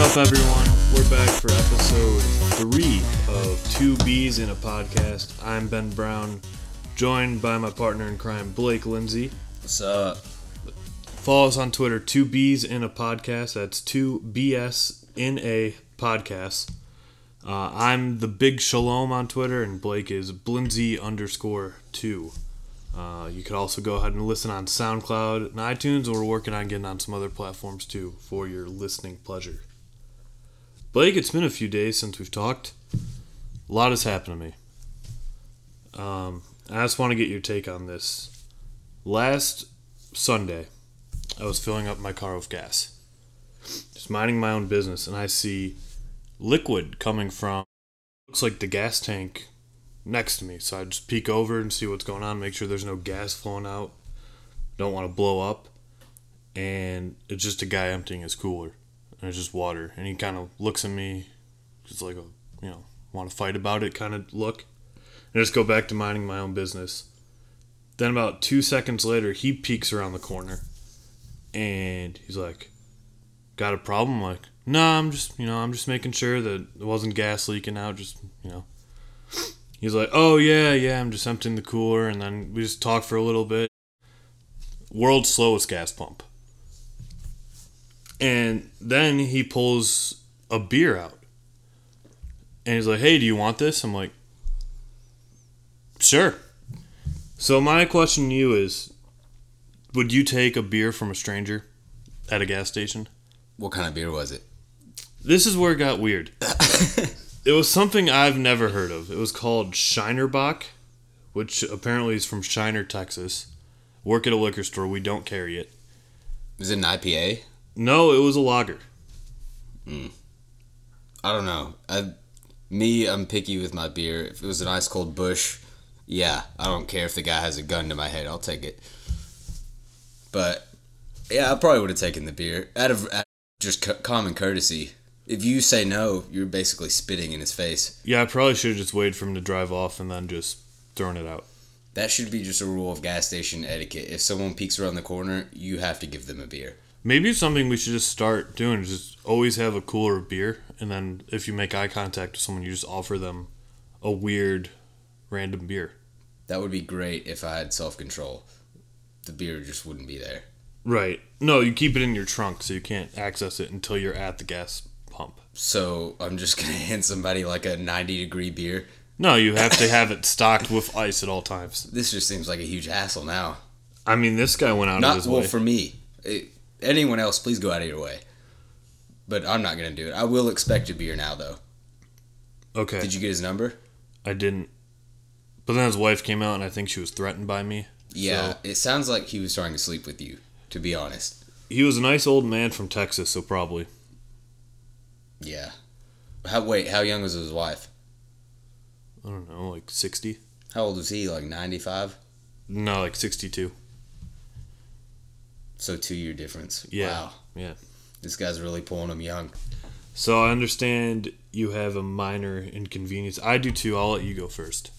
up, everyone? We're back for episode three of Two Bs in a Podcast. I'm Ben Brown, joined by my partner in crime, Blake Lindsay. What's up? Follow us on Twitter, Two Bs in a Podcast. That's two BS in a podcast. Uh, I'm the Big Shalom on Twitter, and Blake is Blinzy underscore two. Uh, you could also go ahead and listen on SoundCloud and iTunes. We're working on getting on some other platforms too for your listening pleasure. Blake, it's been a few days since we've talked. A lot has happened to me. Um, I just want to get your take on this. Last Sunday, I was filling up my car with gas, just minding my own business, and I see liquid coming from looks like the gas tank next to me. So I just peek over and see what's going on, make sure there's no gas flowing out. Don't want to blow up. And it's just a guy emptying his cooler. And it's just water. And he kind of looks at me, just like a, you know, want to fight about it kind of look. And I just go back to minding my own business. Then about two seconds later, he peeks around the corner. And he's like, got a problem? I'm like, no, nah, I'm just, you know, I'm just making sure that it wasn't gas leaking out. Just, you know, he's like, "Oh yeah, yeah, I'm just emptying the cooler," and then we just talk for a little bit. World's slowest gas pump. And then he pulls a beer out. And he's like, "Hey, do you want this?" I'm like, "Sure." So my question to you is, would you take a beer from a stranger at a gas station? What kind of beer was it? This is where it got weird. it was something I've never heard of. It was called Shiner Bock, which apparently is from Shiner, Texas. Work at a liquor store. We don't carry it. Is it an IPA? No, it was a lager. Mm. I don't know. I, me, I'm picky with my beer. If it was an ice cold Busch, yeah, I don't care if the guy has a gun to my head. I'll take it. But yeah, I probably would have taken the beer out of, out of just c- common courtesy. If you say no, you're basically spitting in his face. Yeah, I probably should have just waited for him to drive off and then just thrown it out. That should be just a rule of gas station etiquette. If someone peeks around the corner, you have to give them a beer. Maybe it's something we should just start doing. is Just always have a cooler of beer, and then if you make eye contact with someone, you just offer them a weird, random beer. That would be great if I had self control. The beer just wouldn't be there. Right. No, you keep it in your trunk so you can't access it until you're at the gas pump. So I'm just gonna hand somebody like a 90 degree beer. No, you have to have it stocked with ice at all times. This just seems like a huge hassle now. I mean, this guy went out Not of his well way. for me. It, anyone else, please go out of your way. But I'm not gonna do it. I will expect a beer now, though. okay, Did you get his number? I didn't. But then his wife came out, and I think she was threatened by me. Yeah. So- It sounds like he was trying to sleep with you. To be honest. He was a nice old man from Texas, so probably. Yeah. How wait? How young was his wife? I don't know, like 60? How old was he? Like 95. No, like 62. So two year difference. Yeah. Wow. Yeah. This guy's really pulling him young. So I understand you have a minor inconvenience. I do too. I'll let you go first.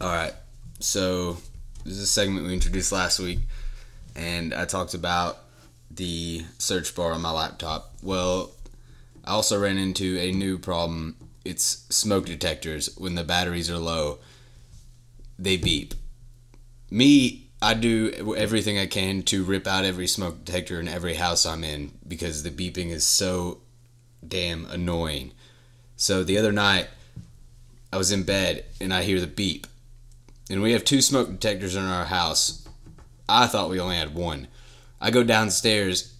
All right. So this is a segment we introduced last week, and I talked about the search bar on my laptop. Well, I also ran into a new problem. It's smoke detectors. When the batteries are low, they beep. Me, I do everything I can to rip out every smoke detector in every house I'm in because the beeping is so damn annoying. So the other night, I was in bed and I hear the beep and we have two smoke detectors in our house. I thought we only had one. I go downstairs,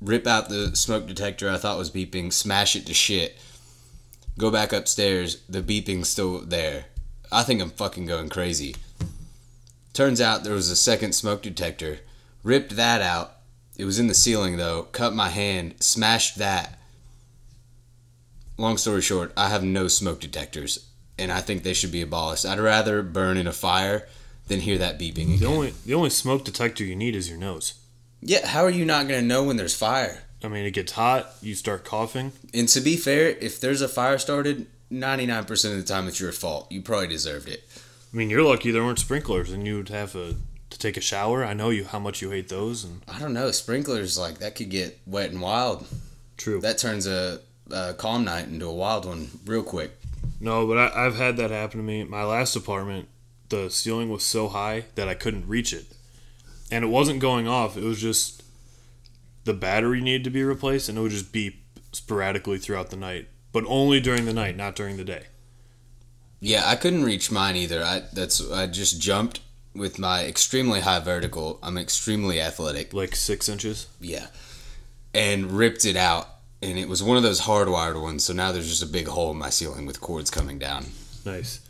rip out the smoke detector I thought was beeping, smash it to shit. Go back upstairs, the beeping's still there. I think I'm fucking going crazy. Turns out there was a second smoke detector. Ripped that out. It was in the ceiling though. Cut my hand, smashed that. Long story short, I have no smoke detectors and I think they should be abolished. I'd rather burn in a fire than hear that beeping The again. only the only smoke detector you need is your nose. Yeah, how are you not gonna know when there's fire? I mean, it gets hot, you start coughing. And to be fair, if there's a fire started, 99% of the time it's your fault. You probably deserved it. I mean, you're lucky there weren't sprinklers, and you'd have a, to take a shower. I know you how much you hate those, and I don't know, sprinklers like that could get wet and wild. True. That turns a, a calm night into a wild one real quick. No, but I, I've had that happen to me. My last apartment, the ceiling was so high that I couldn't reach it. And it wasn't going off, it was just the battery needed to be replaced, and it would just beep sporadically throughout the night. But only during the night, not during the day. Yeah, I couldn't reach mine either. I that's I just jumped with my extremely high vertical. I'm extremely athletic. Like six inches. Yeah. And ripped it out. And it was one of those hardwired ones, so now there's just a big hole in my ceiling with cords coming down. Nice.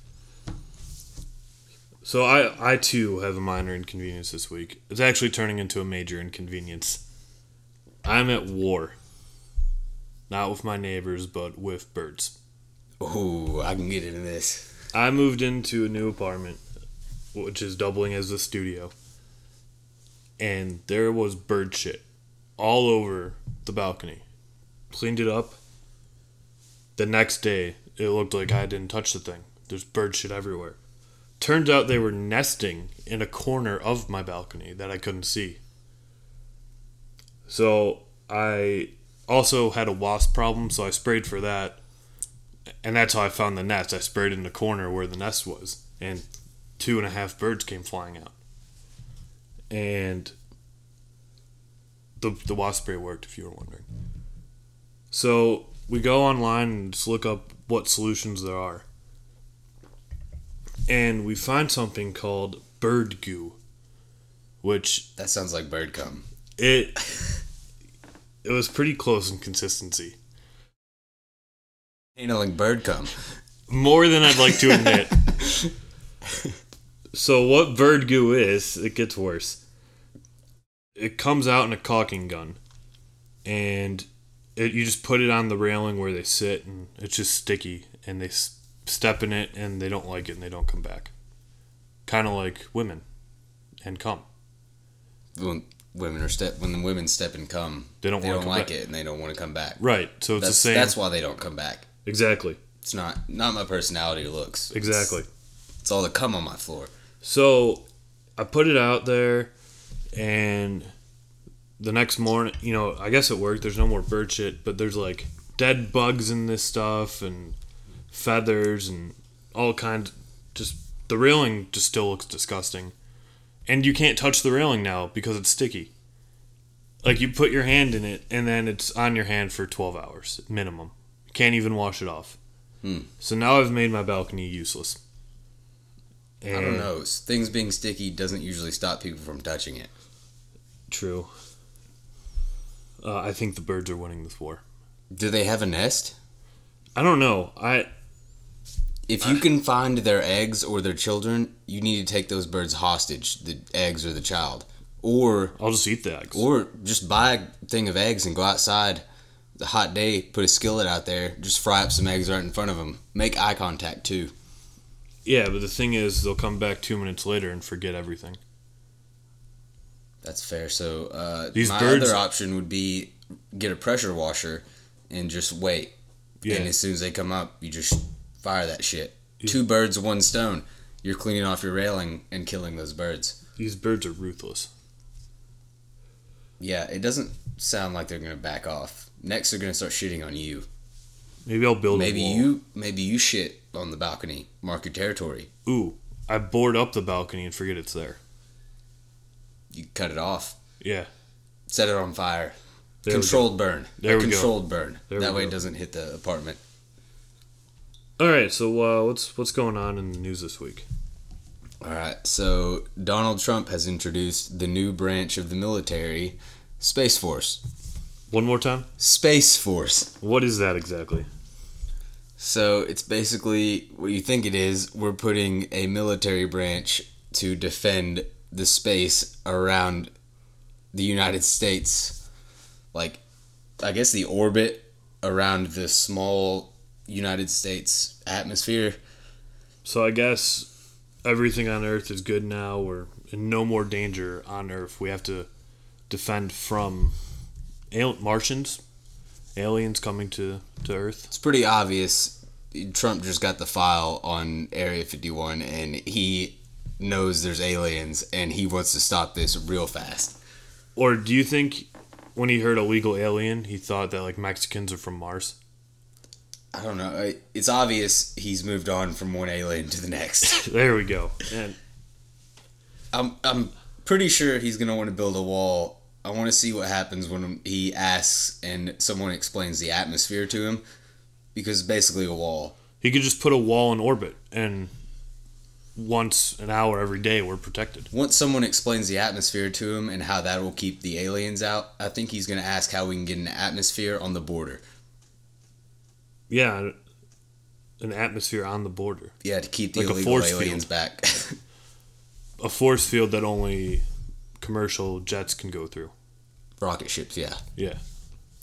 So I, I too have a minor inconvenience this week. It's actually turning into a major inconvenience. I'm at war. Not with my neighbors, but with birds. Ooh, I can get into this. I moved into a new apartment, which is doubling as a studio. And there was bird shit all over the balcony. Cleaned it up. The next day, it looked like I didn't touch the thing. There's bird shit everywhere. Turns out they were nesting in a corner of my balcony that I couldn't see. So I also had a wasp problem, so I sprayed for that. And that's how I found the nest. I sprayed in the corner where the nest was, and two and a half birds came flying out. And the the wasp spray worked, if you were wondering. So we go online and just look up what solutions there are. And we find something called bird goo, which That sounds like bird cum. it it was pretty close in consistency. Handling bird cum. More than I'd like to admit. so what bird goo is, it gets worse. It comes out in a caulking gun, and it, you just put it on the railing where they sit, and it's just sticky, and they s- step in it, and they don't like it, and they don't come back. Kind of like women, and come. When women are step when the women step and come, They don't they don't come like back. it and they don't want to come back. Right. So it's That's the same. that's why they don't come back. Exactly. It's not not my personality or looks. It's- Exactly. It's, all the cum on my floor. So I put it out there, and the next morning, you know, I guess it worked. There's no more bird shit, but there's like dead bugs in this stuff and feathers and all kinds. Just the railing just still looks disgusting, and you can't touch the railing now because it's sticky. Like you put your hand in it, and then it's on your hand for 12 hours minimum. Can't even wash it off. Hmm. So now I've made my balcony useless. I don't know. Things being sticky doesn't usually stop people from touching it. True. Uh, I think the birds are winning this war. Do they have a nest? I don't know. I If you can find their eggs or their children, you need to take those birds hostage, the eggs or the child. Or I'll just eat the eggs. or just buy a thing of eggs and go outside the hot day, put a skillet out there, just fry up some eggs right in front of them. Make eye contact too. yeah, but the thing is, they'll come back two minutes later and forget everything. That's fair. So uh, These my birds- other option would be get a pressure washer and just wait. Yeah. And as soon as they come up, you just fire that shit. Two birds, one stone. You're cleaning off your railing and killing those birds. These birds are ruthless. Yeah, it doesn't sound like they're gonna back off. Next, they're gonna start shitting on you. Maybe I'll build Maybe a wall. you, maybe you shit on the balcony. Mark your territory. Ooh, I board up the balcony and forget it's there. You cut it off. Yeah. Set it on fire. There we go. controlled burn. There a we go. controlled burn. There that way go. it doesn't hit the apartment. All right. So uh, what's what's going on in the news this week? All right. So Donald Trump has introduced the new branch of the military, Space Force. One more time. Space Force. What is that exactly? So it's basically what you think it is. We're putting a military branch to defend the space around the United States. Like, I guess the orbit around the small United States atmosphere. So I guess everything on Earth is good now. We're in no more danger on Earth. We have to defend from al- Martians, aliens coming to, to Earth. It's pretty obvious. Trump just got the file on Area 51 and he knows there's aliens and he wants to stop this real fast. Or do you think when he heard illegal alien, he thought that like Mexicans are from Mars. I don't know. It's obvious he's moved on from one alien to the next. There we go. And I'm I'm pretty sure he's gonna want to build a wall. I want to see what happens when he asks and someone explains the atmosphere to him, because it's basically a wall. he could just put a wall in orbit, and once an hour every day, we're protected. Once someone explains the atmosphere to him and how that will keep the aliens out, I think he's gonna ask how we can get an atmosphere on the border. Yeah, an atmosphere on the border, Yeah, to keep the Like illegal aliens back. a force field that only commercial jets can go through. Rocket ships, yeah. Yeah,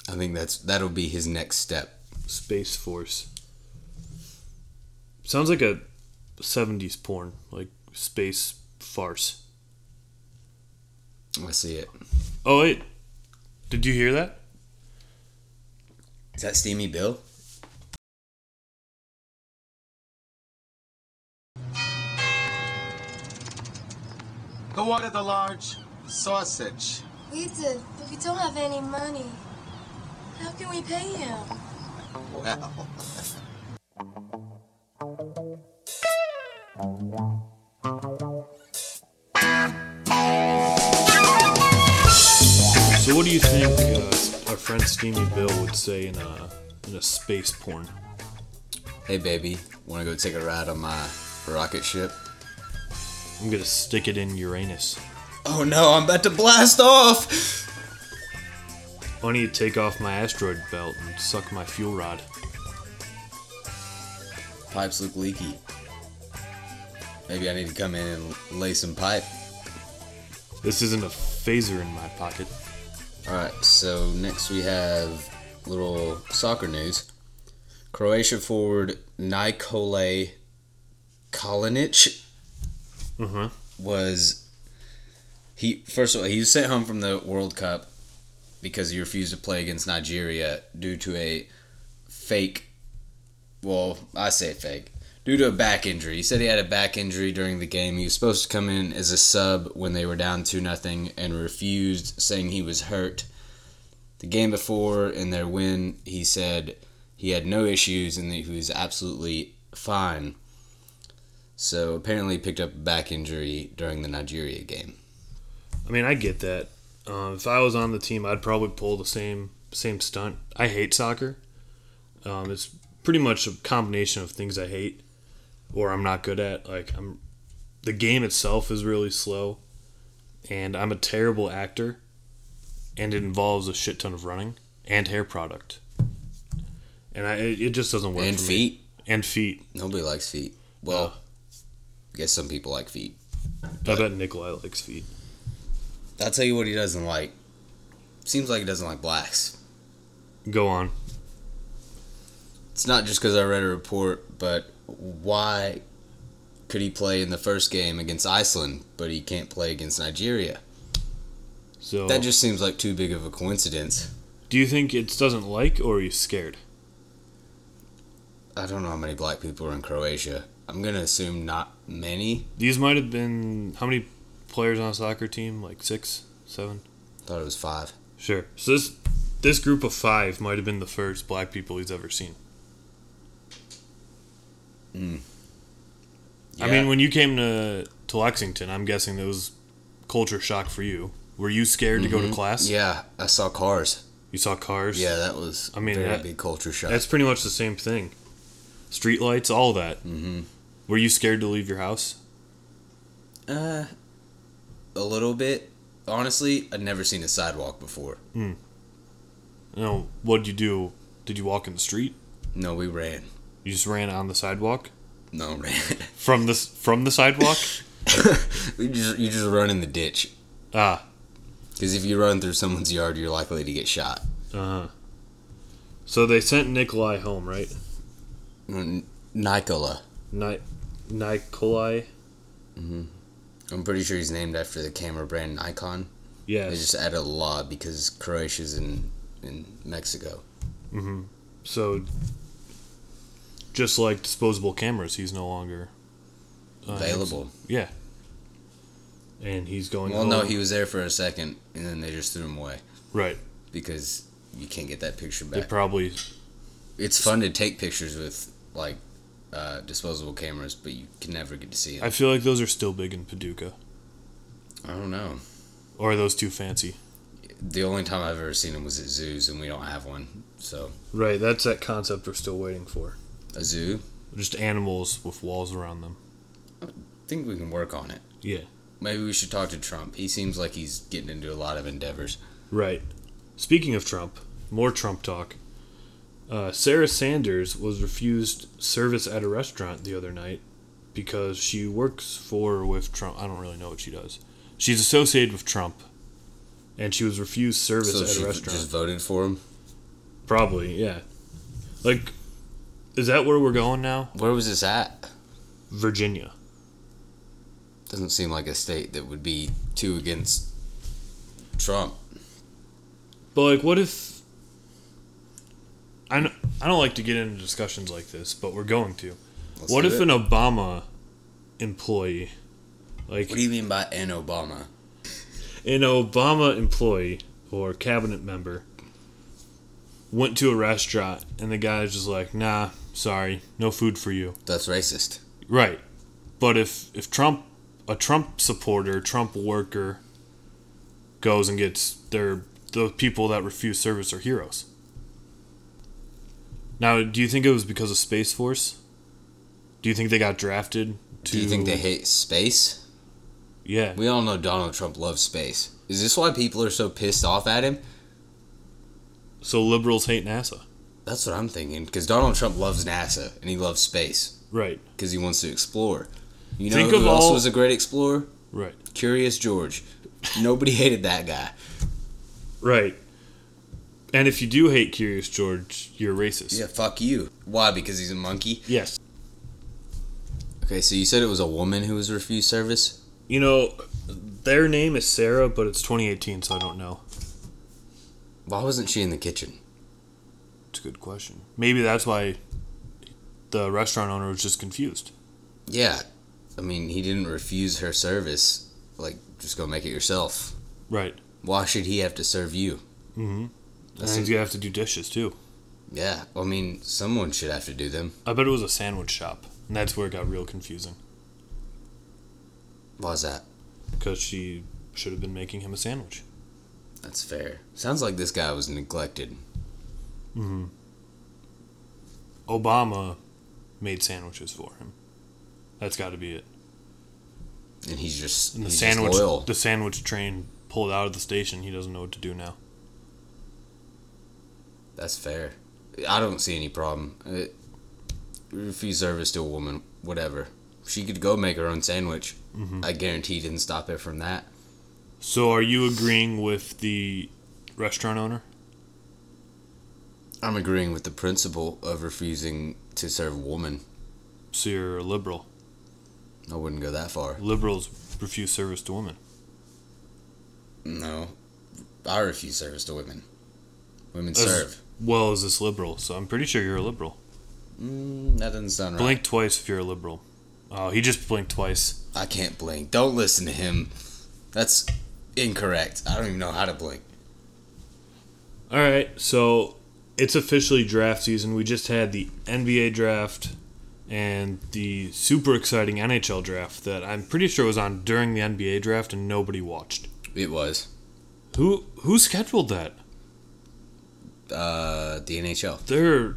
I think that's that'll be his next step. space force. Sounds like a '70s porn, like space farce. I see it. Oh wait, did you hear that? Is that Steamy Bill? Go order the large sausage. We did, but we don't have any money. How can we pay him? Well, So what do you think uh, our friend Steamy Bill would say in a in a space porn? Hey baby, wanna go take a ride on my rocket ship? I'm gonna stick it in Uranus. Oh no, I'm about to blast off! I need to take off my asteroid belt and suck my fuel rod? Pipes look leaky. Maybe I need to come in and lay some pipe. This isn't a phaser in my pocket. Alright, so next we have little soccer news. Croatia forward Nikola Kalinic Uh-huh. was he first of all he was sent home from the World Cup because he refused to play against Nigeria due to a fake well, I say fake. Due to a back injury. He said he had a back injury during the game. He was supposed to come in as a sub when they were down 2 nothing and refused saying he was hurt. The game before in their win, he said he had no issues and he was absolutely fine. So apparently picked up a back injury during the Nigeria game. I mean, I get that. Uh, if I was on the team, I'd probably pull the same same stunt. I hate soccer. Um, it's pretty much a combination of things I hate or I'm not good at. Like I'm, the game itself is really slow, and I'm a terrible actor, and it involves a shit ton of running and hair product, and I it, just doesn't work. and for me. feet. and feet. Nobody likes feet. Well, I guess some people like feet. I bet Nikolai likes feet. I'll tell you what he doesn't like. Seems like he doesn't like blacks. Go on. It's not just because I read a report, but why could he play in the first game against Iceland, but he can't play against Nigeria? So That just seems like too big of a coincidence. do you think it doesn't like, or are you scared? I don't know how many black people are in Croatia. I'm gonna assume not many. These might have been how many players on a soccer team? Like six, seven. Thought it was five. Sure. So this this group of five might have been the first black people he's ever seen. I Yeah. mean, when you came to to Lexington, I'm guessing that was culture shock for you. Were you scared to go to class? Mm-hmm. Yeah, I saw cars. You saw cars. Yeah, that was I mean, very that- big culture shock. That's pretty much the same thing. Street lights, all that. Mm-hmm. Were you scared to leave your house? Uh, a little bit. Honestly, I'd never seen a sidewalk before. No. What'd you do? Did you walk in the street? No, we ran. You just ran on the sidewalk No, ran. from the from the sidewalk. we just you just run in the ditch. ah. Because if you run through someone's yard, you're likely to get shot. Uh huh. So they sent Nikolai home, right? N- Nikola. Ni- Nikolai. I'm pretty sure he's named after the camera brand Nikon. Yeah. They just added a law because Croatia's in in Mexico. Mhm. So, just like disposable cameras, he's no longer uh, Available. Yeah. And he's going. Well, no, he was there for a second, and then they just threw him away. right. because you can't get that picture They back. probably it's fun to take pictures with like uh, disposable cameras, but you can never get to see it. I feel like those are still big in Paducah. I don't know. Or are those too fancy? The only time I've ever seen them was at zoos, and we don't have one. So Right, that's that concept we're still waiting for. a zoo, Just animals with walls around them. I think we can work on it. Yeah. Maybe we should talk to Trump. He seems like he's getting into a lot of endeavors. Right. Speaking of Trump, more Trump talk. Uh, Sarah Sanders was refused service at a restaurant the other night because she works for or with Trump. I don't really know what she does. She's associated with Trump, and she was refused service so at she a restaurant. just voted for him. Probably, yeah. Like, is that where we're going now? Where was this at? Virginia. Doesn't seem like a state that would be too against Trump. But like, what if? I I don't like to get into discussions like this, but we're going to. Let's what do if it. an Obama employee, like What do you mean by an Obama? an Obama employee or cabinet member, went to a restaurant and the guy's just like, "Nah, sorry, no food for you." That's racist. Right. But if if Trump, a Trump supporter, Trump worker, goes and gets their the people that refuse service are heroes. Now, do you think it was because of Space Force? Do you think they got drafted? To, Do you think they hate space? Yeah. We all know Donald Trump loves space. Is this why people are so pissed off at him? So liberals hate NASA. That's what I'm thinking. Because Donald Trump loves NASA and he loves space Right. because he wants to explore. You know Think who else all- was a great explorer? Right. Curious George. Nobody hated that guy. Right. And if you do hate Curious George, you're racist. Yeah, fuck you. Why? Because he's a monkey? Yes. Okay, so you said it was a woman who was refused service? You know, their name is Sarah, but it's 2018, so I don't know. Why wasn't she in the kitchen? It's a good question. Maybe that's why the restaurant owner was just confused. Yeah. I mean, he didn't refuse her service. Like, just go make it yourself. Right. Why should he have to serve you? Mm-hmm. And That's he's gonna have to do dishes too. Yeah, I mean, someone should have to do them. I bet it was a sandwich shop, and that's where it got real confusing. Why's that? Because she should have been making him a sandwich. That's fair. Sounds like this guy was neglected. Mm-hmm. Obama made sandwiches for him. That's got to be it. And he's just, And the he's sandwich, the sandwich train pulled out of the station. He doesn't know what to do now. That's fair. I don't see any problem. Uh refuse service to a woman, whatever. She could go make her own sandwich. Mhm. I guarantee he didn't stop her from that. So, are you agreeing with the restaurant owner? I'm agreeing with the principle of refusing to serve a woman. So you're a liberal. I wouldn't go that far. Liberals refuse service to women. No. I refuse service to women. Women As- serve. Well, is this liberal, so I'm pretty sure you're a liberal. Mm, that doesn't sound right. Blink twice if you're a liberal. Oh, he just blinked twice. I can't blink. Don't listen to him. That's incorrect. I don't even know how to blink. All right, so it's officially draft season. We just had the NBA draft and the super exciting NHL draft that I'm pretty sure was on during the NBA draft and nobody watched. It was. Who who scheduled that? Uh, the NHL. They're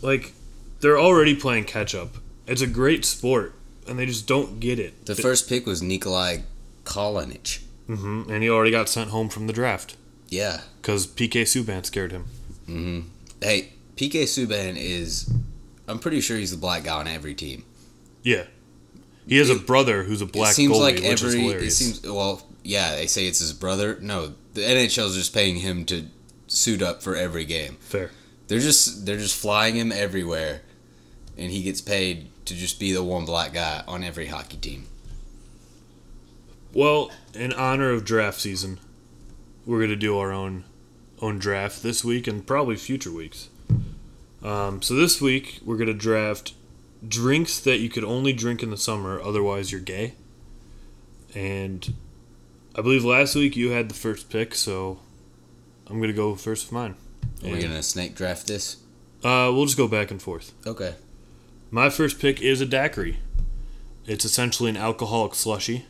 like they're already playing catch up. It's a great sport and they just don't get it. The first pick was Nikolai Kalinic. hmm and he already got sent home from the draft Yeah. because PK Subban scared him. hmm Hey, PK Subban is. I'm pretty sure he's the black guy on every team. Yeah, he has a brother who's a black it seems goalie, like is every. It seems well. Yeah, they say it's his brother. No, the NHL's just paying him to suit up for every game. Fair. They're just they're just flying him everywhere, and he gets paid to just be the one black guy on every hockey team. Well, in honor of draft season, we're gonna do our own own draft this week and probably future weeks. Um, so this week we're gonna draft drinks that you could only drink in the summer, otherwise you're gay. And I believe last week you had the first pick, so I'm gonna go first with mine. Are we gonna snake draft this? uh, we'll just go back and forth. Okay. My first pick is a daiquiri. It's essentially an alcoholic slushy,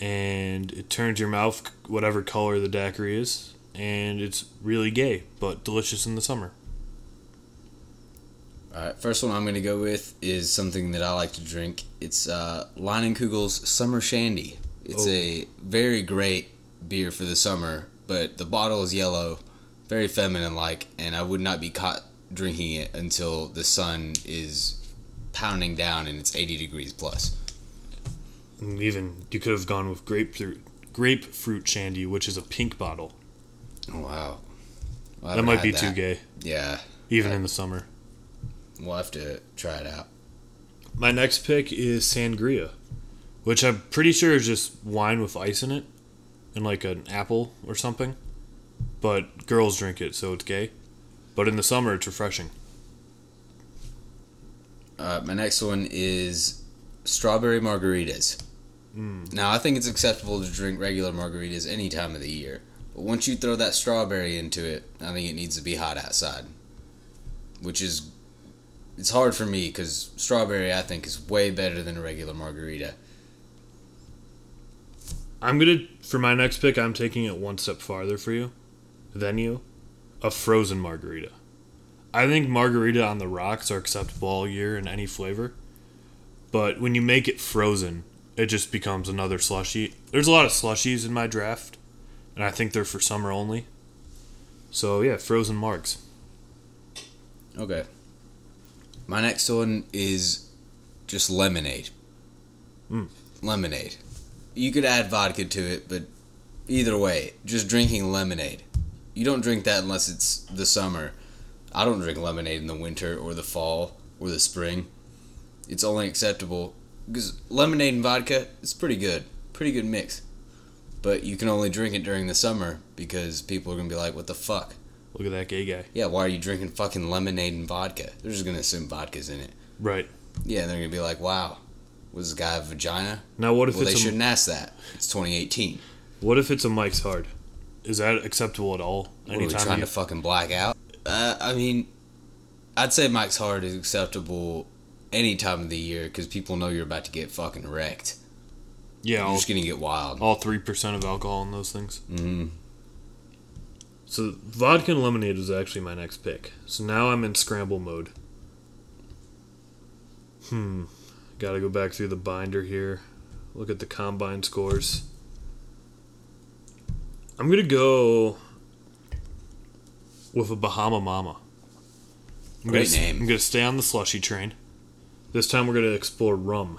and it turns your mouth whatever color the daiquiri is, and it's really gay but delicious in the summer. All right. First one I'm gonna go with is something that I like to drink. It's uh, Leinenkugel's Summer Shandy. It's Oh. a very great beer for the summer, but the bottle is yellow, very feminine like, and I would not be caught drinking it until the sun is pounding down and it's 80 degrees plus. And even you could have gone with grapefruit grapefruit shandy, which is a pink bottle. Wow. I That might be that. too gay, Yeah, even uh, in the summer. we'll have to try it out. My next pick is sangria, which I'm pretty sure is just wine with ice in it, and like an apple or something. But girls drink it, so it's gay. But in the summer, it's refreshing. Uh, my next one is strawberry margaritas. Now, I think it's acceptable to drink regular margaritas any time of the year. But once you throw that strawberry into it, I think it needs to be hot outside. Which is. It's hard for me because strawberry, I think, is way better than a regular margarita. I'm gonna for my next pick. I'm taking it one step farther for you, than you, a frozen margarita. I think margarita on the rocks are acceptable all year in any flavor, but when you make it frozen, it just becomes another slushy. There's a lot of slushies in my draft, and I think they're for summer only. So yeah, frozen margs. Okay. My next one is just lemonade. Mm. Lemonade. You could add vodka to it, but either way, just drinking lemonade. You don't drink that unless it's the summer. I don't drink lemonade in the winter or the fall or the spring. It's only acceptable because lemonade and vodka is pretty good. Pretty good mix. But you can only drink it during the summer because people are going to be like, what the fuck? Look at that gay guy. Yeah, why are you drinking fucking lemonade and vodka? They're just gonna assume vodka's in it. Right. Yeah, and they're gonna be like, wow, was this guy a vagina? Now what if Well, they a, shouldn't ask that. It's 2018. what if it's a Mike's Hard? Is that acceptable at all? What, are we trying you- to fucking black out? Uh, I mean, I'd say Mike's Hard is acceptable any time of the year because people know you're about to get fucking wrecked. yeah, You're all, just gonna get wild. all three percent of alcohol in those things. hmm So vodka and lemonade was actually my next pick. So now I'm in scramble mode. Hmm. Got to go back through the binder here. Look at the combine scores. I'm gonna go with a Bahama Mama. I'm Great gonna, name. I'm gonna stay on the slushy train. This time we're gonna explore rum.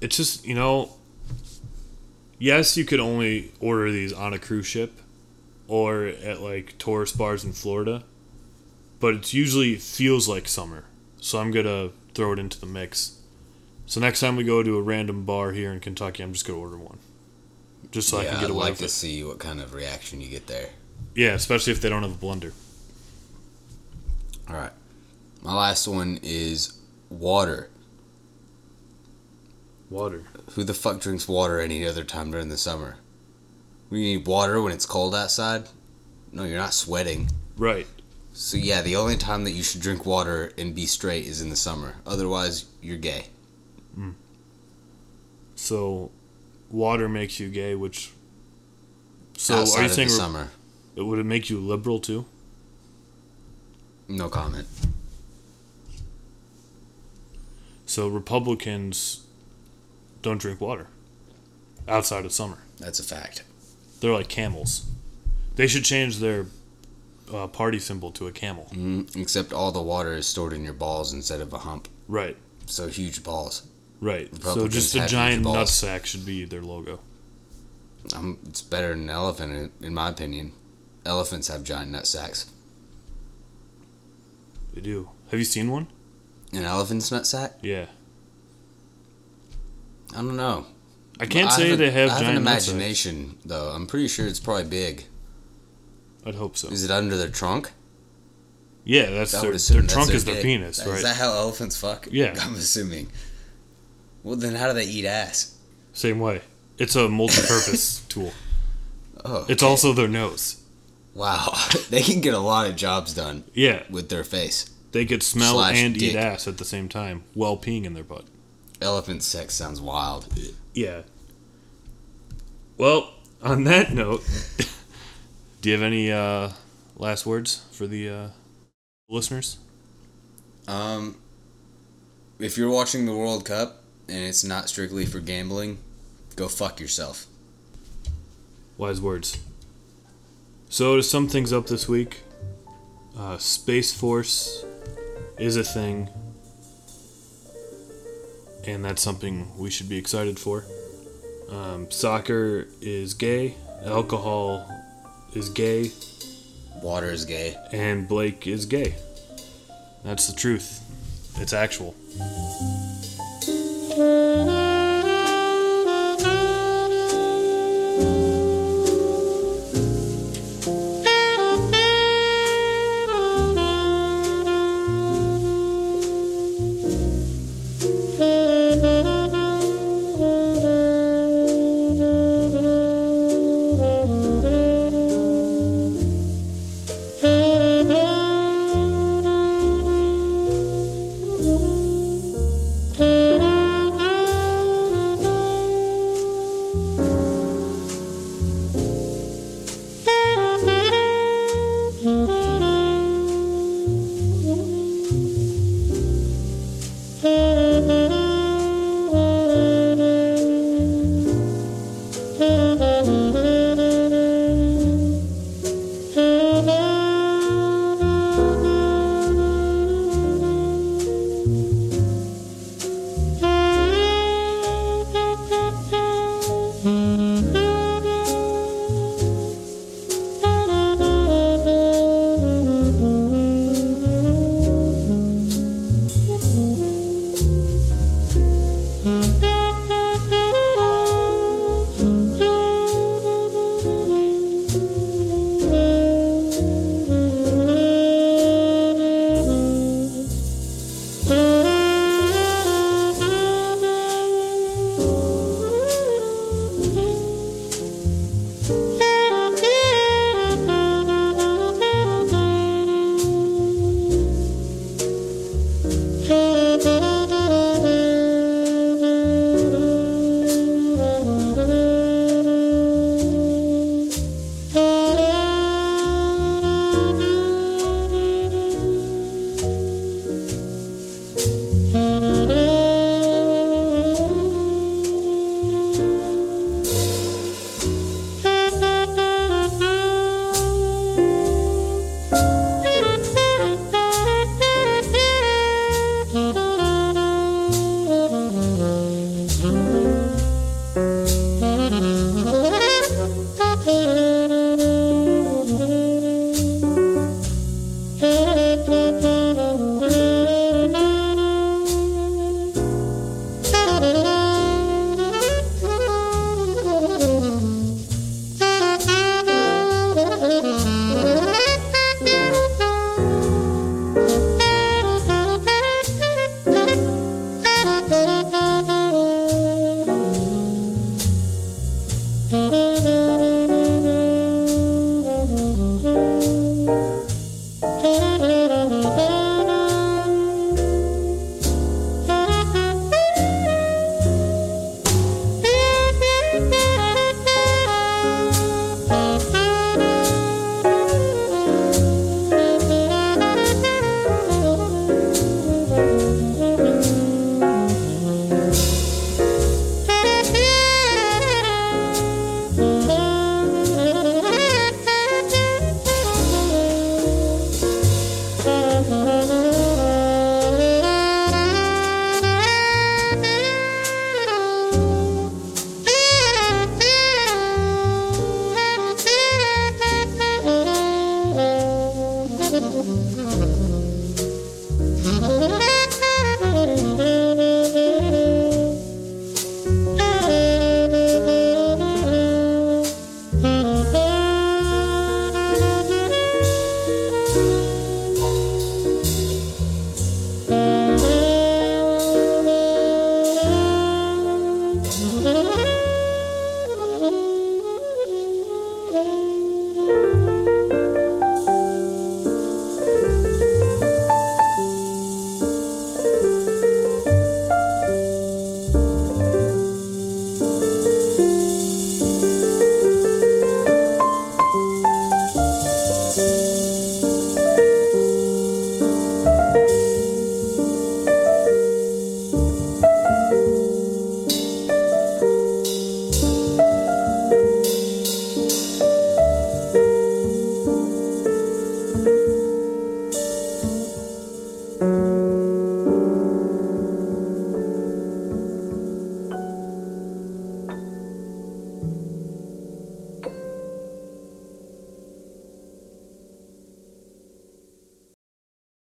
It's just you know yes, you could only order these on a cruise ship or at like tourist bars in Florida, but it usually feels like summer. So I'm gonna throw it into the mix. So next time we go to a random bar here in Kentucky, I'm just gonna order one, just so I can get I'd away like with to it. see what kind of reaction you get there. Yeah, especially if they don't have a blender. All right, my last one is water. Water. Who the fuck drinks water any other time during the summer? We need water when it's cold outside. No, you're not sweating. Right. So yeah, the only time that you should drink water and be straight is in the summer. Otherwise, you're gay. Hmm. So, water makes you gay, which. So outside are you of saying summer? would it make you liberal too? No comment. So Republicans don't drink water outside of summer. That's a fact. They're like camels. They should change their uh, party symbol to a camel. Mm, except all the water is stored in your balls instead of a hump. Right. So huge balls. Right. So just a giant balls. nutsack should be their logo. Um, it's better than an elephant, in, in my opinion. Elephants have giant nut sacks. They do. Have you seen one? An elephant's nut sack? Yeah. I don't know. I can't I say they have I have an imagination, though. I'm pretty sure it's probably big. I'd hope so. Is it under their trunk? Yeah, that's I their, their that's trunk their is their dick. penis, Is that how elephants fuck? Yeah. I'm assuming. Well, then how do they eat ass? Same way. It's a multi-purpose tool. Oh, It's okay. also their nose. wow. they can get a lot of jobs done Yeah, with their face. they could smell Slash and eat ass at the same time while peeing in their butt. Elephant sex sounds wild. Yeah. Well, on that note, do you have any uh, last words for the uh, listeners? Um, if you're watching the World Cup and it's not strictly for gambling, go fuck yourself. Wise words. So to sum things up this week, uh, Space Force is a thing, and that's something we should be excited for. Um, soccer is gay, alcohol is gay, Water is gay. and Blake is gay. That's the truth. It's actual.